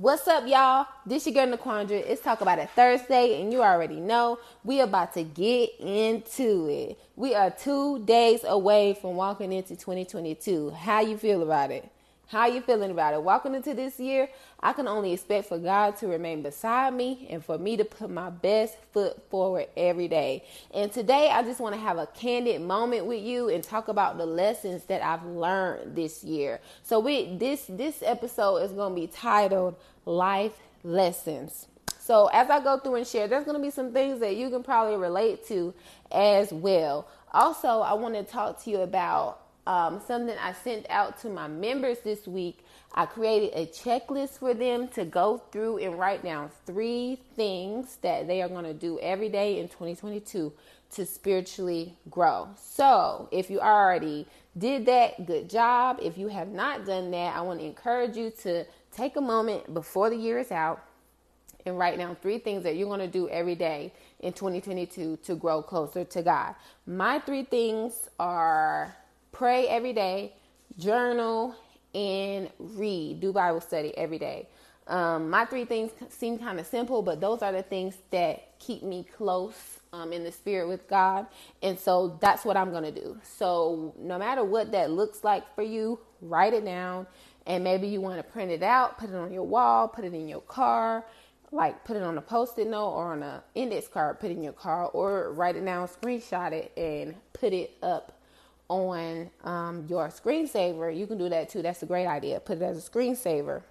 What's up, y'all? This your girl Naquandra. It's Talk About It Thursday, and you already know we about to get into it. We are two days away from walking into 2022. How you feel about it? How you feeling about it? Walking into this year, I can only expect for God to remain beside me and for me to put my best foot forward every day. And today I just want to have a candid moment with you and talk about the lessons that I've learned this year. So we this this episode is going to be titled Life Lessons. So as I go through and share, there's going to be some things that you can probably relate to as well. Also, I want to talk to you about um, something I sent out to my members this week. I created a checklist for them to go through and write down three things that they are going to do every day in 2022 to spiritually grow. So, if you already did that, good job. If you have not done that, I want to encourage you to take a moment before the year is out and write down three things that you're going to do every day in 2022 to grow closer to God. My three things are pray every day, journal, and read. Do Bible study every day. Um, my three things seem kind of simple, but those are the things that keep me close um, in the spirit with God. And so that's what I'm going to do. So no matter what that looks like for you, write it down. And maybe you want to print it out, put it on your wall, put it in your car, like put it on a post-it note or on an index card, put it in your car, or write it down, screenshot it, and put it up on um, your screensaver, you can do that too. That's a great idea. Put it as a screensaver.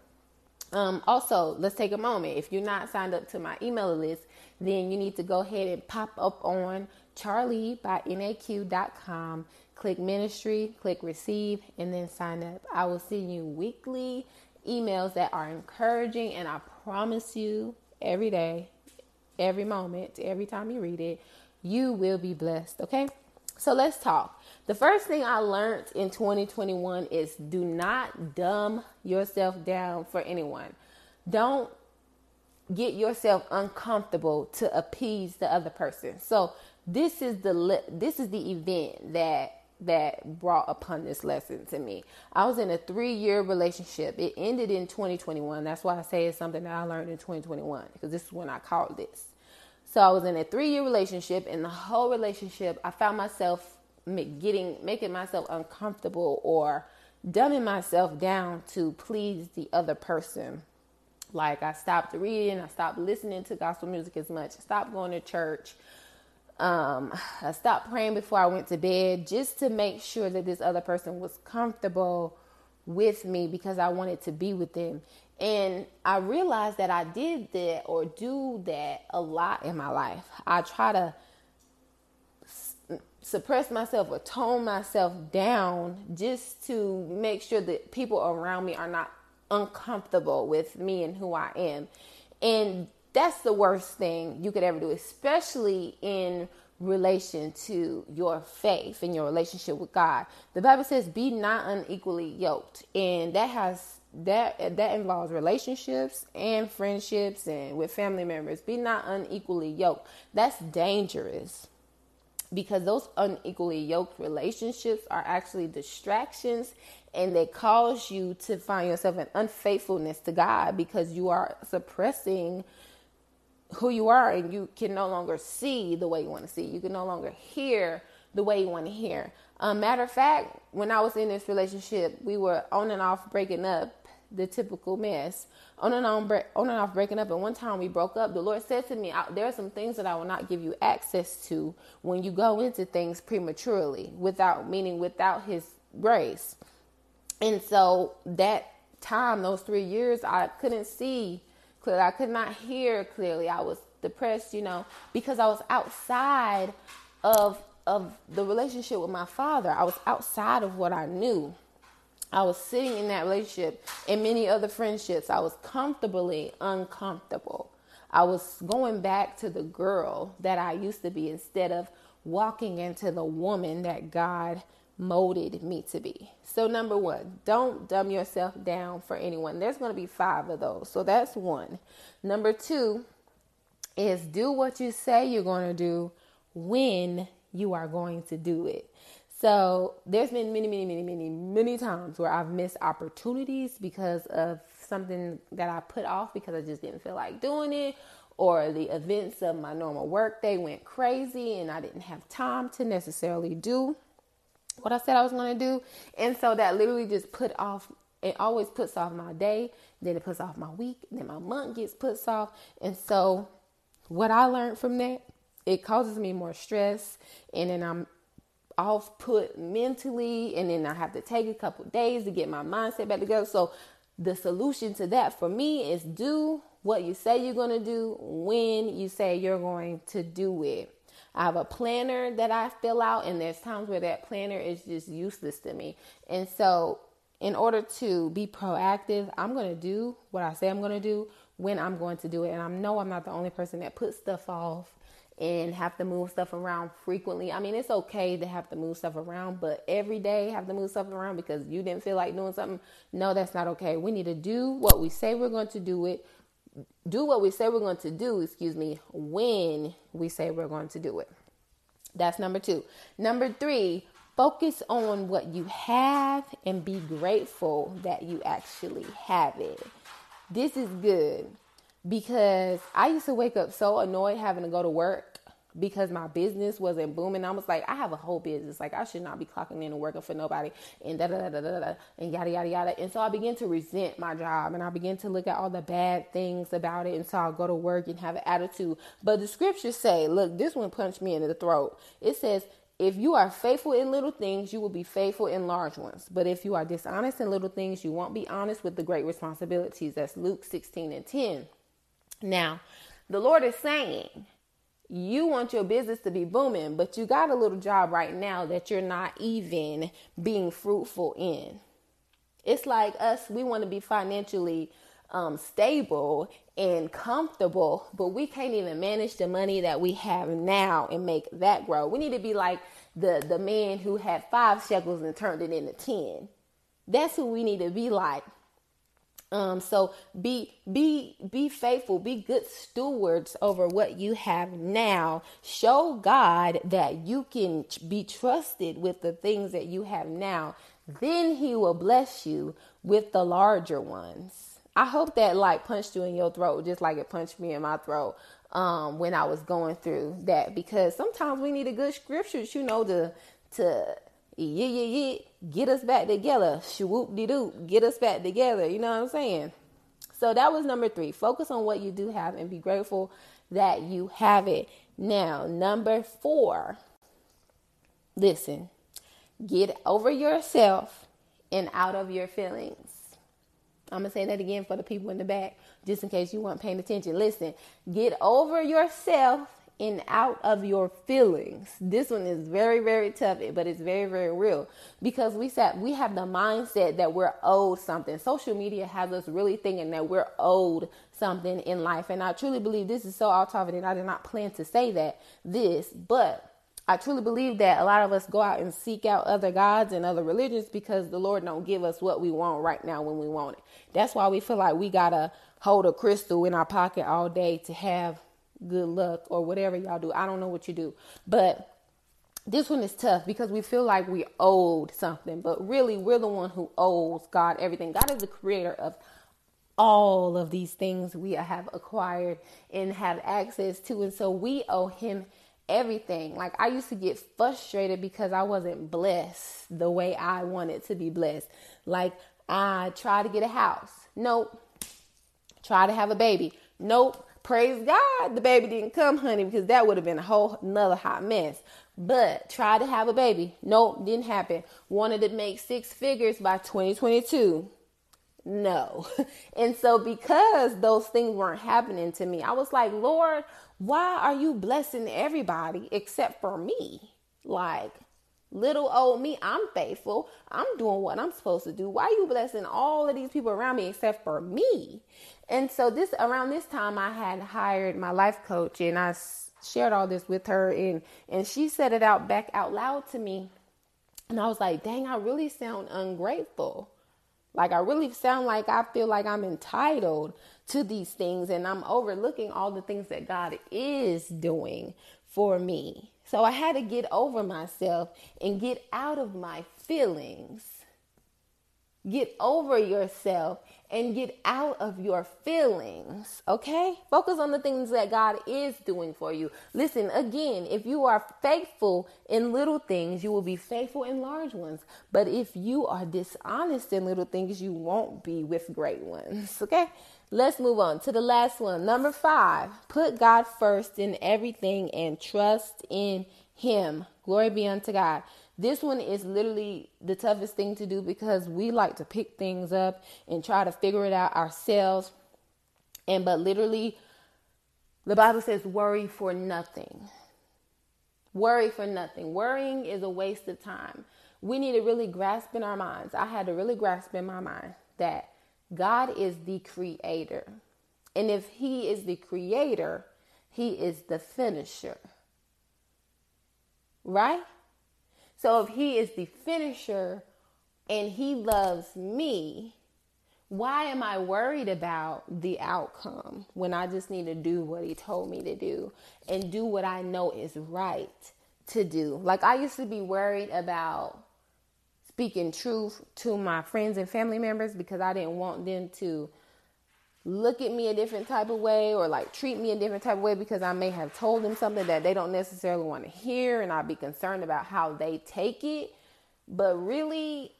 Um, also, let's take a moment. If you're not signed up to my email list, then you need to go ahead and pop up on charlie by naq.com. Click ministry, click receive, and then sign up. I will send you weekly emails that are encouraging, and I promise you every day, every moment, every time you read it, you will be blessed. Okay? So let's talk. The first thing I learned in 2021 is do not dumb yourself down for anyone. Don't get yourself uncomfortable to appease the other person. So this is the this is the event that that brought upon this lesson to me. I was in a 3-year relationship. It ended in 2021. That's why I say it's something that I learned in 2021 because this is when I called this. So I was in a 3-year relationship and the whole relationship I found myself getting making myself uncomfortable or dumbing myself down to please the other person. Like I stopped reading, I stopped listening to gospel music as much, I stopped going to church. Um, I stopped praying before I went to bed just to make sure that this other person was comfortable with me because I wanted to be with them. And I realized that I did that or do that a lot in my life. I try to suppress myself or tone myself down just to make sure that people around me are not uncomfortable with me and who I am. And that's the worst thing you could ever do, especially in relation to your faith and your relationship with God. The Bible says be not unequally yoked. And that has that that involves relationships and friendships and with family members. Be not unequally yoked. That's dangerous because those unequally yoked relationships are actually distractions and they cause you to find yourself in unfaithfulness to God because you are suppressing who you are and you can no longer see the way you want to see. You can no longer hear the way you want to hear. Um, matter of fact, when I was in this relationship, we were on and off breaking up, the typical mess on and on, on and off breaking up. And one time we broke up, the Lord said to me, There are some things that I will not give you access to when you go into things prematurely, without meaning without His grace. And so that time, those three years, I couldn't see clearly. I could not hear clearly. I was depressed, you know, because I was outside of of the relationship with my father. I was outside of what I knew. I was sitting in that relationship and many other friendships. I was comfortably uncomfortable. I was going back to the girl that I used to be instead of walking into the woman that God molded me to be. So, number one, don't dumb yourself down for anyone. There's going to be five of those. So, that's one. Number two is do what you say you're going to do when you are going to do it. So there's been many, many, many, many, many times where I've missed opportunities because of something that I put off because I just didn't feel like doing it, or the events of my normal work day went crazy and I didn't have time to necessarily do what I said I was going to do. And so that literally just put off, it always puts off my day, then it puts off my week, then my month gets put off. And so what I learned from that, it causes me more stress and then I'm off put mentally and then I have to take a couple days to get my mindset back together. So the solution to that for me is do what you say you're going to do when you say you're going to do it. I have a planner that I fill out, and there's times where that planner is just useless to me. And so, in order to be proactive, I'm going to do what I say I'm going to do when I'm going to do it. And I know I'm not the only person that puts stuff off and have to move stuff around frequently. I mean, it's okay to have to move stuff around, but every day have to move stuff around because you didn't feel like doing something. No, that's not okay. We need to do what we say we're going to do it. Do what we say we're going to do, excuse me, when we say we're going to do it. That's number 2. Number 3, focus on what you have and be grateful that you actually have it. This is good because I used to wake up so annoyed having to go to work because my business wasn't booming. I was like, I have a whole business. Like I should not be clocking in and working for nobody and da da da da da and yada yada yada. And so I began to resent my job and I began to look at all the bad things about it. And so I'll go to work and have an attitude. But the scriptures say, look, this one punched me in the throat. It says, if you are faithful in little things, you will be faithful in large ones. But if you are dishonest in little things, you won't be honest with the great responsibilities. That's Luke 16 and 10. Now, the Lord is saying, you want your business to be booming, but you got a little job right now that you're not even being fruitful in. It's like us, we want to be financially um, stable and comfortable, but we can't even manage the money that we have now and make that grow. We need to be like the, the man who had five shekels and turned it into 10. That's who we need to be like. Um, so be be be faithful, be good stewards over what you have now. Show God that you can be trusted with the things that you have now. Then he will bless you with the larger ones. I hope that like punched you in your throat just like it punched me in my throat um, when I was going through that because sometimes we need a good scriptures, you know, to to yeah, yeah, yeah, get us back together. Swoop de doop, get us back together. You know what I'm saying? So that was number three. Focus on what you do have and be grateful that you have it. Now, number four, listen, get over yourself and out of your feelings. I'm going to say that again for the people in the back, just in case you weren't paying attention. Listen, get over yourself and out of your feelings. This one is very, very tough, but it's very, very real because we said we have the mindset that we're owed something. Social media has us really thinking that we're owed something in life, and I truly believe this is so off topic, and I did not plan to say that this, but I truly believe that a lot of us go out and seek out other gods and other religions because the Lord don't give us what we want right now when we want it. That's why we feel like we gotta hold a crystal in our pocket all day to have good luck or whatever y'all do. I don't know what you do. But this one is tough because we feel like we owed something, but really we're the one who owes God everything. God is the creator of all of these things we have acquired and have access to. And so we owe him everything. Like I used to get frustrated because I wasn't blessed the way I wanted to be blessed. Like I tried to get a house. Nope. Try to have a baby. Nope. Praise God, the baby didn't come, honey, because that would have been a whole another hot mess. But tried to have a baby. Nope, didn't happen. Wanted to make six figures by 2022. No. And so because those things weren't happening to me, I was like, Lord, why are you blessing everybody except for me? Like, little old me, I'm faithful. I'm doing what I'm supposed to do. Why are you blessing all of these people around me except for me? And so this around this time I had hired my life coach and I shared all this with her and and she said it out back out loud to me. And I was like, "Dang, I really sound ungrateful." Like I really sound like I feel like I'm entitled to these things and I'm overlooking all the things that God is doing for me. So I had to get over myself and get out of my feelings Get over yourself and get out of your feelings, okay? Focus on the things that God is doing for you. Listen, again, if you are faithful in little things, you will be faithful in large ones. But if you are dishonest in little things, you won't be with great ones, okay? Let's move on to the last one. Number five, put God first in everything and trust in Him. Glory be unto God. This one is literally the toughest thing to do because we like to pick things up and try to figure it out ourselves. And but literally, the Bible says, worry for nothing. Worry for nothing. Worrying is a waste of time. We need to really grasp in our minds. I had to really grasp in my mind that God is the creator. And if He is the creator, He is the finisher. Right? So if he is the finisher and he loves me, why am I worried about the outcome when I just need to do what he told me to do and do what I know is right to do? Like I used to be worried about speaking truth to my friends and family members because I didn't want them to look at me a different type of way or like treat me a different type of way because I may have told them something that they don't necessarily want to hear and I'd be concerned about how they take it. But really,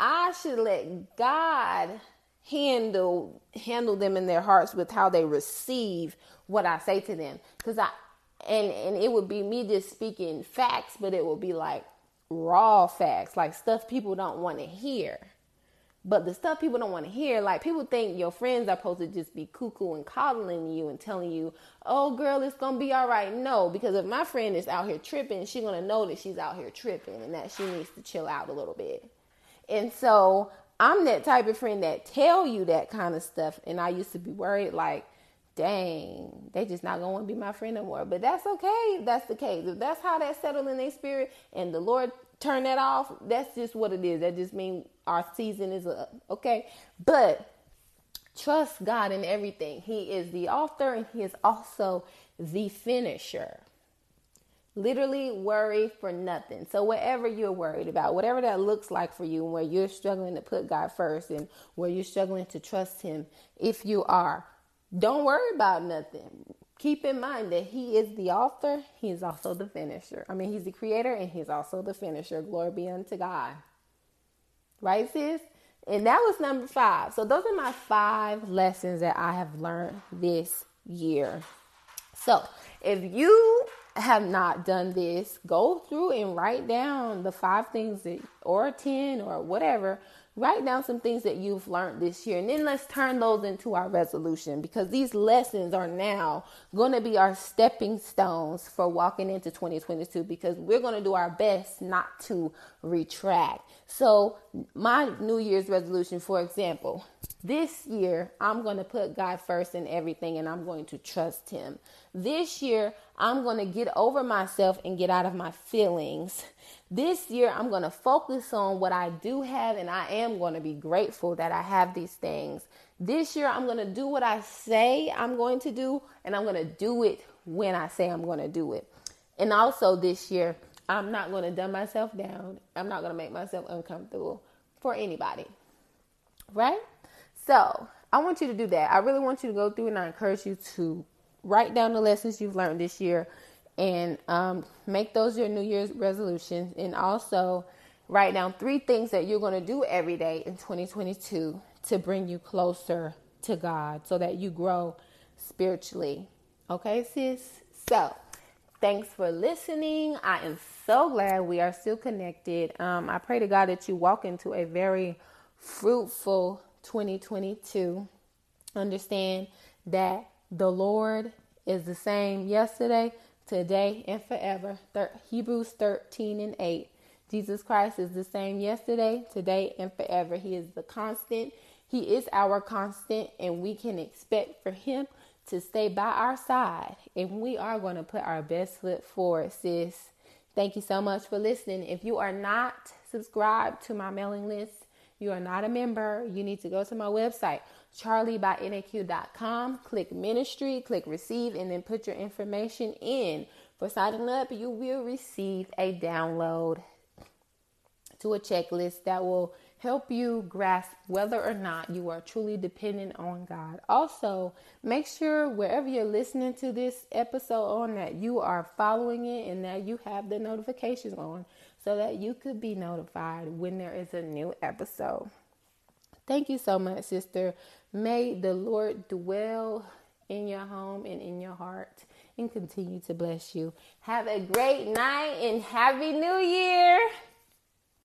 I should let God handle handle them in their hearts with how they receive what I say to them cuz I and and it would be me just speaking facts but it would be like raw facts like stuff people don't want to hear but the stuff people don't want to hear, like people think your friends are supposed to just be cuckoo and coddling you and telling you, oh girl, it's gonna be all right. No, because if my friend is out here tripping, she's gonna know that she's out here tripping and that she needs to chill out a little bit. And so I'm that type of friend that tell you that kind of stuff. And I used to be worried like, dang, they just not gonna be my friend no. But that's okay. That's the case. If that's how that settled in their spirit and the Lord turn that off, that's just what it is. That just means our season is up. Okay. But trust God in everything. He is the author and He is also the finisher. Literally worry for nothing. So, whatever you're worried about, whatever that looks like for you, where you're struggling to put God first and where you're struggling to trust Him, if you are, don't worry about nothing keep in mind that he is the author, he is also the finisher. I mean, he's the creator and he's also the finisher. Glory be unto God. Right, sis? And that was number five. So, those are my five lessons that I have learned this year. So, if you have not done this, go through and write down the five things that, or 10 or whatever write down some things that you've learned this year and then let's turn those into our resolution because these lessons are now going to be our stepping stones for walking into 2022 because we're going to do our best not to retract. So my new year's resolution for example this year i'm going to put god first in everything and i'm going to trust him. This year i'm going to get over myself and get out of my feelings this year, I'm going to focus on what I do have, and I am going to be grateful that I have these things. This year, I'm going to do what I say I'm going to do, and I'm going to do it when I say I'm going to do it. And also, this year, I'm not going to dumb myself down. I'm not going to make myself uncomfortable for anybody. Right? So, I want you to do that. I really want you to go through and I encourage you to write down the lessons you've learned this year and um, make those your New Year's resolutions. And also write down three things that you're going to do every day in 2022 to bring you closer to God so that you grow spiritually. Okay, sis? So, thanks for listening. I am so glad we are still connected. Um, I pray to God that you walk into a very fruitful 2022. Understand that the Lord is the same yesterday, today and forever. Thir- Hebrews 13 and 8. Jesus Christ is the same yesterday, today, and forever. He is the constant. He is our constant, and we can expect for Him to stay by our side. And we are going to put our best foot forward, sis. Thank you so much for listening. If you are not subscribed to my mailing list, you are not a member, you need to go to my website, charliebynaq.com. Click ministry, click receive, and then put your information in. For signing up, you will receive a download to a checklist that will help you grasp whether or not you are truly dependent on God. Also, make sure wherever you're listening to this episode on that you are following it and that you have the notifications on so that you could be notified when there is a new episode. Thank you so much, sister. May the Lord dwell in your home and in your heart and continue to bless you. Have a great night and happy new year.